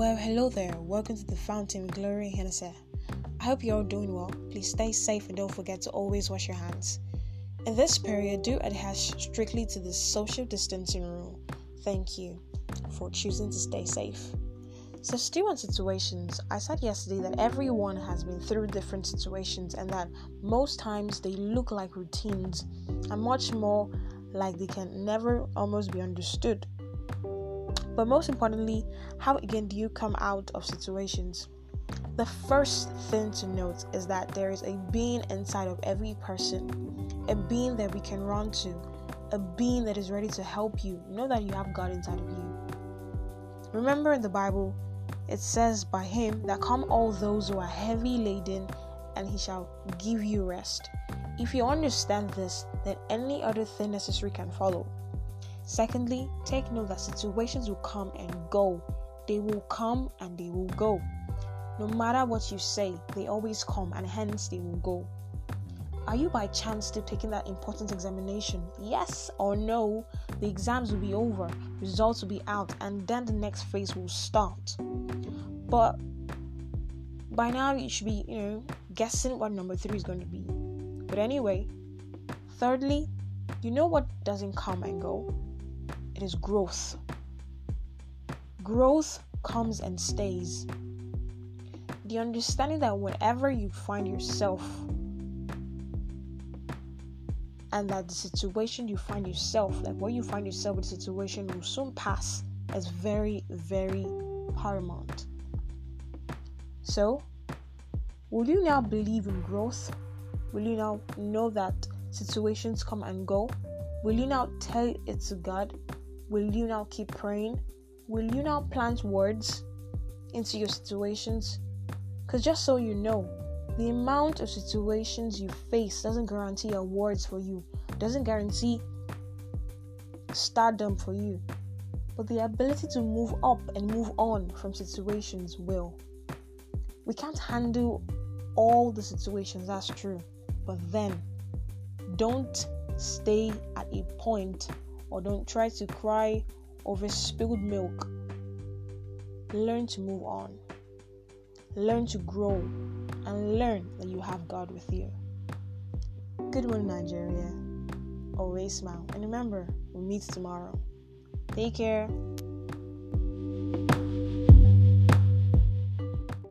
hello there. Welcome to the Fountain Glory Hennessy. I hope you're all doing well. Please stay safe and don't forget to always wash your hands. In this period, do adhere strictly to the social distancing rule. Thank you for choosing to stay safe. So, still on situations, I said yesterday that everyone has been through different situations and that most times they look like routines and much more like they can never almost be understood. But most importantly, how again do you come out of situations? The first thing to note is that there is a being inside of every person, a being that we can run to, a being that is ready to help you. Know that you have God inside of you. Remember in the Bible, it says, By him that come all those who are heavy laden, and he shall give you rest. If you understand this, then any other thing necessary can follow. Secondly, take note that situations will come and go. They will come and they will go. No matter what you say, they always come and hence they will go. Are you by chance still taking that important examination? Yes or no? The exams will be over, results will be out, and then the next phase will start. But by now you should be, you know, guessing what number three is going to be. But anyway, thirdly, you know what doesn't come and go? It is growth. Growth comes and stays. The understanding that whenever you find yourself and that the situation you find yourself, like where you find yourself with the situation, will soon pass is very, very paramount. So, will you now believe in growth? Will you now know that situations come and go? Will you now tell it to God Will you now keep praying? Will you now plant words into your situations? Because just so you know, the amount of situations you face doesn't guarantee awards for you, doesn't guarantee stardom for you. But the ability to move up and move on from situations will. We can't handle all the situations, that's true. But then, don't stay at a point or don't try to cry over spilled milk. Learn to move on. Learn to grow and learn that you have God with you. Good morning, Nigeria. Always smile. And remember, we'll meet tomorrow. Take care.